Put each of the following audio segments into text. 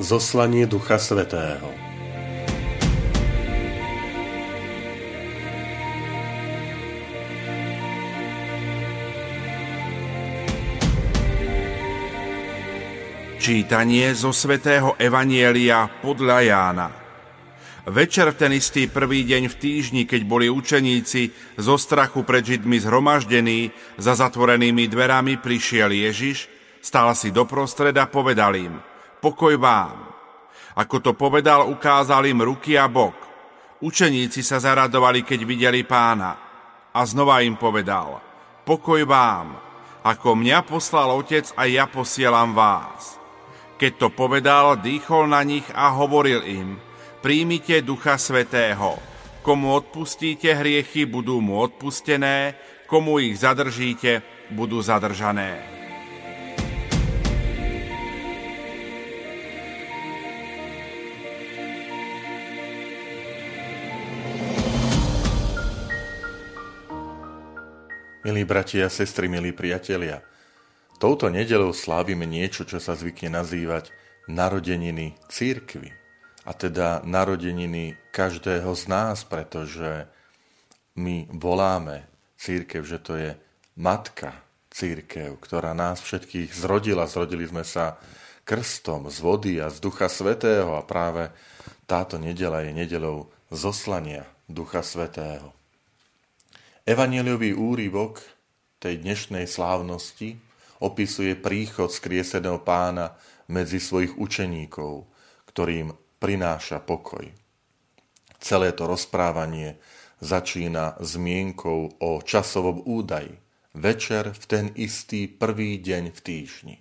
Zoslanie Ducha Svetého Čítanie zo svätého Evanielia podľa Jána. Večer v ten istý prvý deň v týždni, keď boli učeníci zo strachu pred Židmi zhromaždení, za zatvorenými dverami prišiel Ježiš, stál si doprostred a povedal im – pokoj vám. Ako to povedal, ukázal im ruky a bok. Učeníci sa zaradovali, keď videli pána. A znova im povedal, pokoj vám, ako mňa poslal otec a ja posielam vás. Keď to povedal, dýchol na nich a hovoril im, príjmite Ducha Svetého. Komu odpustíte hriechy, budú mu odpustené, komu ich zadržíte, budú zadržané. Milí bratia a sestry, milí priatelia, touto nedelou slávime niečo, čo sa zvykne nazývať narodeniny církvy. A teda narodeniny každého z nás, pretože my voláme církev, že to je matka církev, ktorá nás všetkých zrodila. Zrodili sme sa krstom z vody a z Ducha Svetého a práve táto nedela je nedelou zoslania Ducha Svetého. Evangeliový úryvok tej dnešnej slávnosti opisuje príchod skrieseného pána medzi svojich učeníkov, ktorým prináša pokoj. Celé to rozprávanie začína zmienkou o časovom údaji. Večer v ten istý prvý deň v týždni.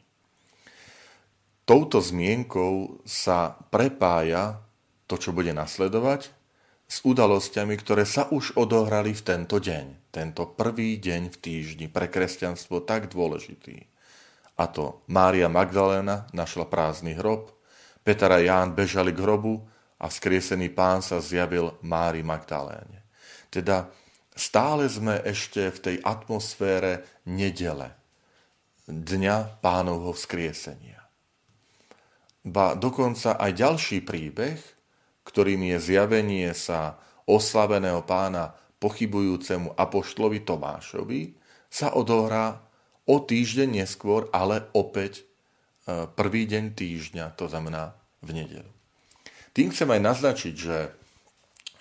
Touto zmienkou sa prepája to, čo bude nasledovať, s udalosťami, ktoré sa už odohrali v tento deň, tento prvý deň v týždni, pre kresťanstvo tak dôležitý. A to Mária Magdalena našla prázdny hrob, Peter a Ján bežali k hrobu a skriesený pán sa zjavil Mári Magdaléne. Teda stále sme ešte v tej atmosfére nedele, dňa pánovho vzkriesenia. Ba dokonca aj ďalší príbeh, ktorým je zjavenie sa oslaveného pána pochybujúcemu apoštlovi Tomášovi, sa odohrá o týždeň neskôr, ale opäť e, prvý deň týždňa, to znamená v nedelu. Tým chcem aj naznačiť, že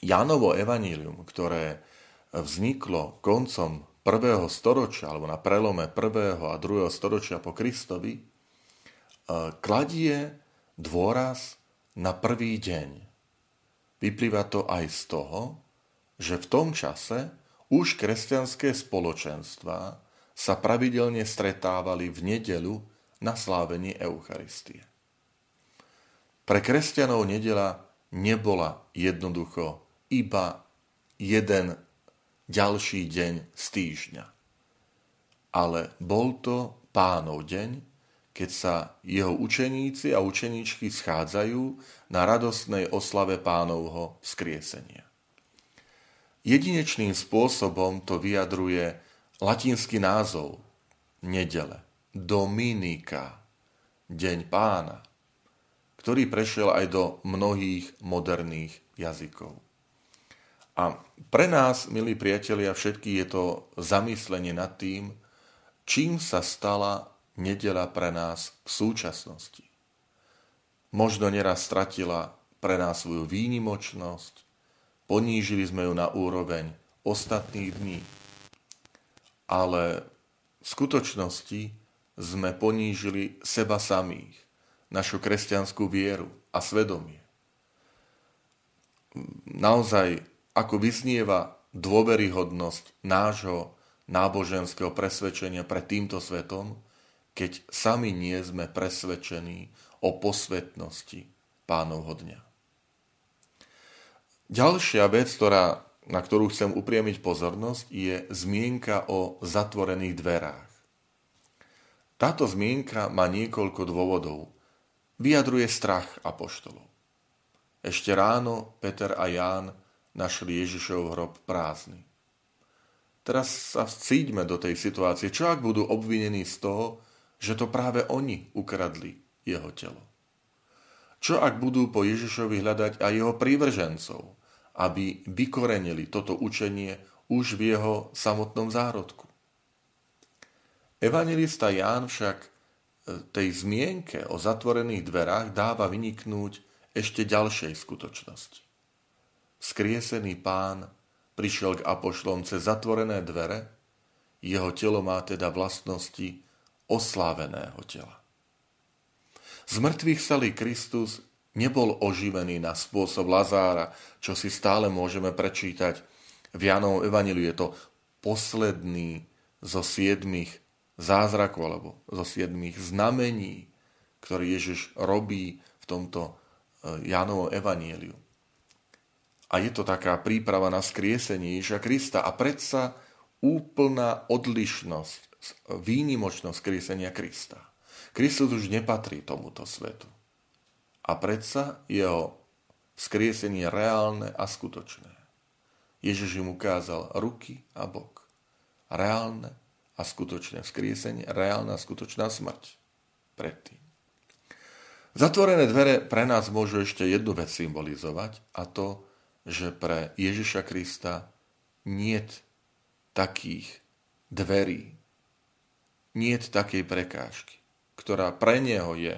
Jánovo evanílium, ktoré vzniklo koncom prvého storočia, alebo na prelome prvého a druhého storočia po Kristovi, e, kladie dôraz na prvý deň, Vyplýva to aj z toho, že v tom čase už kresťanské spoločenstva sa pravidelne stretávali v nedelu na slávenie Eucharistie. Pre kresťanov nedela nebola jednoducho iba jeden ďalší deň z týždňa. Ale bol to pánov deň, keď sa jeho učeníci a učeníčky schádzajú na radostnej oslave pánovho vzkriesenia. Jedinečným spôsobom to vyjadruje latinský názov nedele, Dominika, deň pána, ktorý prešiel aj do mnohých moderných jazykov. A pre nás, milí priatelia, všetky je to zamyslenie nad tým, čím sa stala nedela pre nás v súčasnosti. Možno neraz stratila pre nás svoju výnimočnosť, ponížili sme ju na úroveň ostatných dní. Ale v skutočnosti sme ponížili seba samých, našu kresťanskú vieru a svedomie. Naozaj, ako vyznieva dôveryhodnosť nášho náboženského presvedčenia pred týmto svetom, keď sami nie sme presvedčení o posvetnosti pánovho dňa. Ďalšia vec, ktorá, na ktorú chcem upriamiť pozornosť, je zmienka o zatvorených dverách. Táto zmienka má niekoľko dôvodov. Vyjadruje strach apoštolov. Ešte ráno Peter a Ján našli Ježišov hrob prázdny. Teraz sa cíťme do tej situácie. Čo ak budú obvinení z toho, že to práve oni ukradli jeho telo? Čo ak budú po Ježišovi hľadať aj jeho prívržencov, aby vykorenili toto učenie už v jeho samotnom zárodku? Evangelista Ján však e, tej zmienke o zatvorených dverách dáva vyniknúť ešte ďalšej skutočnosti. Skriesený pán prišiel k apošlom cez zatvorené dvere, jeho telo má teda vlastnosti osláveného tela. Z mŕtvych stalý Kristus nebol oživený na spôsob Lazára, čo si stále môžeme prečítať. V Janovom Evangeliu je to posledný zo siedmých zázrakov alebo zo siedmých znamení, ktorý Ježiš robí v tomto e, Jánovom evanieliu. A je to taká príprava na skriesenie Ježiša Krista a predsa úplná odlišnosť, výnimočnosť skriesenia Krista. Kristus už nepatrí tomuto svetu. A predsa jeho skriesenie reálne a skutočné. Ježiš im ukázal ruky a bok. Reálne a skutočné vzkriesenie, reálna a skutočná smrť predtým. Zatvorené dvere pre nás môžu ešte jednu vec symbolizovať a to, že pre Ježiša Krista niet takých dverí, niet takej prekážky, ktorá pre Neho je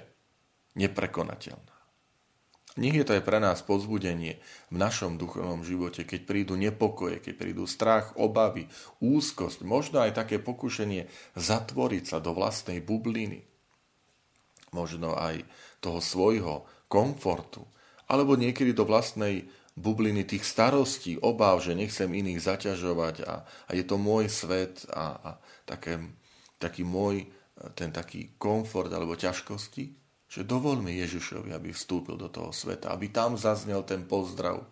neprekonateľná. Nech je to aj pre nás pozbudenie v našom duchovnom živote, keď prídu nepokoje, keď prídu strach, obavy, úzkosť, možno aj také pokušenie zatvoriť sa do vlastnej bubliny, možno aj toho svojho komfortu, alebo niekedy do vlastnej bubliny tých starostí, obáv, že nechcem iných zaťažovať a, a je to môj svet a, a také, taký môj, ten taký komfort alebo ťažkosti, že dovolme Ježišovi, aby vstúpil do toho sveta, aby tam zaznel ten pozdrav.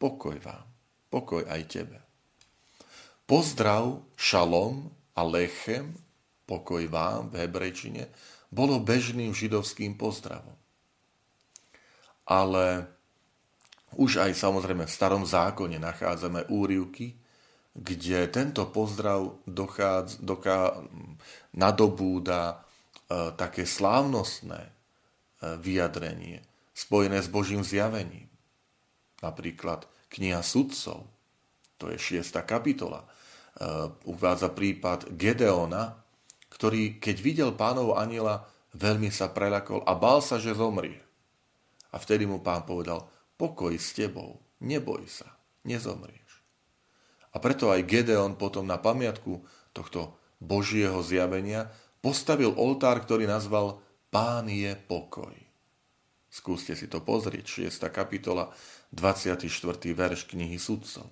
Pokoj vám, pokoj aj tebe. Pozdrav, šalom a lechem, pokoj vám v hebrejčine, bolo bežným židovským pozdravom. Ale už aj samozrejme v starom zákone nachádzame úrivky, kde tento pozdrav dochádza, doká, nadobúda e, také slávnostné vyjadrenie spojené s Božím zjavením. Napríklad kniha sudcov, to je 6. kapitola, e, uvádza prípad Gedeona, ktorý, keď videl pánov aniela, veľmi sa prelakol a bál sa, že zomrie. A vtedy mu pán povedal, pokoj s tebou, neboj sa, nezomrieš. A preto aj Gedeon potom na pamiatku tohto Božieho zjavenia postavil oltár, ktorý nazval Pán je pokoj. Skúste si to pozrieť, 6. kapitola, 24. verš knihy sudcov.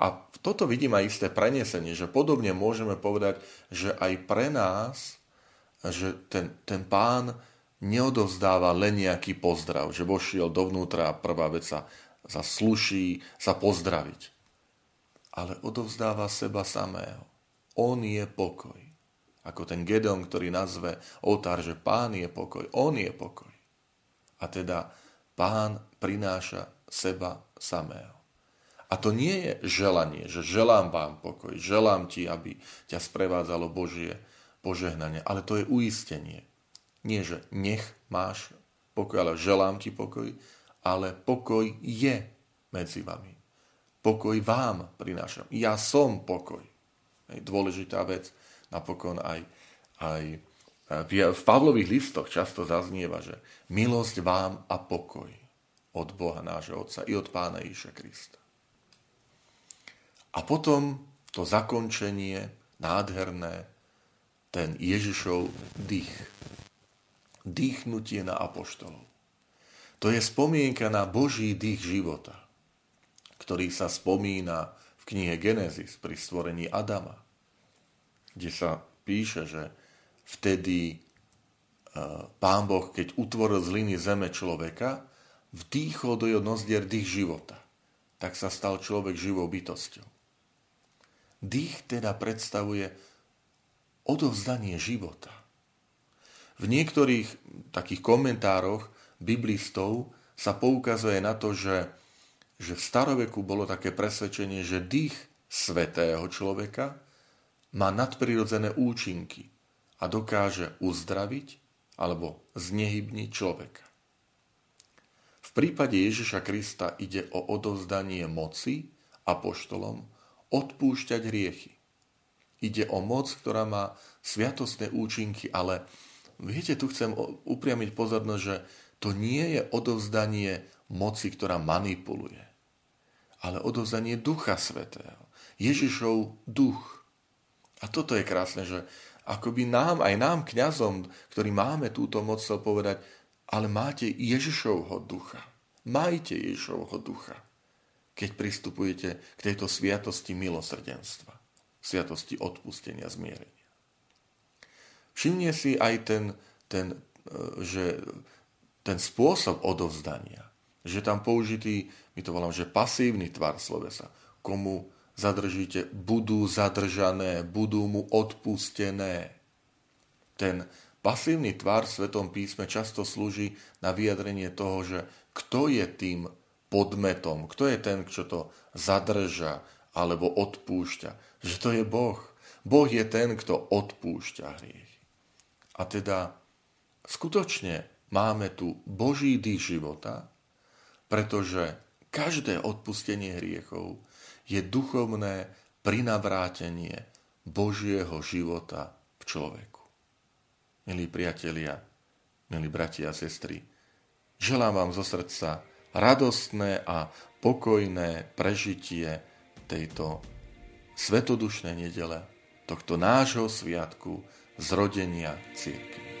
A toto vidím aj isté prenesenie, že podobne môžeme povedať, že aj pre nás, že ten, ten pán neodovzdáva len nejaký pozdrav, že vošiel dovnútra a prvá vec sa, sa sa pozdraviť. Ale odovzdáva seba samého. On je pokoj. Ako ten Gedeon, ktorý nazve oltár, že pán je pokoj, on je pokoj. A teda pán prináša seba samého. A to nie je želanie, že želám vám pokoj, želám ti, aby ťa sprevádzalo Božie požehnanie, ale to je uistenie. Nie, že nech máš pokoj, ale želám ti pokoj, ale pokoj je medzi vami. Pokoj vám prinášam. Ja som pokoj. Dôležitá vec napokon aj, aj v Pavlových listoch často zaznieva, že milosť vám a pokoj od Boha nášho Otca i od Pána Iša Krista. A potom to zakončenie nádherné, ten Ježišov dých. Dýchnutie na apoštolov. To je spomienka na Boží dých života, ktorý sa spomína v knihe Genesis pri stvorení Adama kde sa píše, že vtedy pán Boh, keď utvoril z hliny zeme človeka, vdýchol do jeho nozdier dých života. Tak sa stal človek živou bytosťou. Dých teda predstavuje odovzdanie života. V niektorých takých komentároch biblistov sa poukazuje na to, že, že v staroveku bolo také presvedčenie, že dých svetého človeka má nadprirodzené účinky a dokáže uzdraviť alebo znehybniť človeka. V prípade Ježiša Krista ide o odovzdanie moci apoštolom odpúšťať hriechy. Ide o moc, ktorá má sviatostné účinky, ale viete, tu chcem upriamiť pozornosť, že to nie je odovzdanie moci, ktorá manipuluje, ale odovzdanie Ducha Svetého. Ježišov duch. A toto je krásne, že akoby nám, aj nám, kňazom, ktorí máme túto moc, chcel povedať, ale máte Ježišovho ducha. Majte Ježišovho ducha, keď pristupujete k tejto sviatosti milosrdenstva, sviatosti odpustenia, zmierenia. Všimne si aj ten, ten, e, že ten spôsob odovzdania, že tam použitý, my to volám, že pasívny tvar slovesa, komu zadržíte, budú zadržané, budú mu odpustené. Ten pasívny tvar v Svetom písme často slúži na vyjadrenie toho, že kto je tým podmetom, kto je ten, čo to zadrža alebo odpúšťa. Že to je Boh. Boh je ten, kto odpúšťa hriech. A teda skutočne máme tu Boží dých života, pretože každé odpustenie hriechov je duchovné prinavrátenie Božieho života v človeku. Milí priatelia, milí bratia a sestry, želám vám zo srdca radostné a pokojné prežitie tejto svetodušnej nedele, tohto nášho sviatku zrodenia církvy.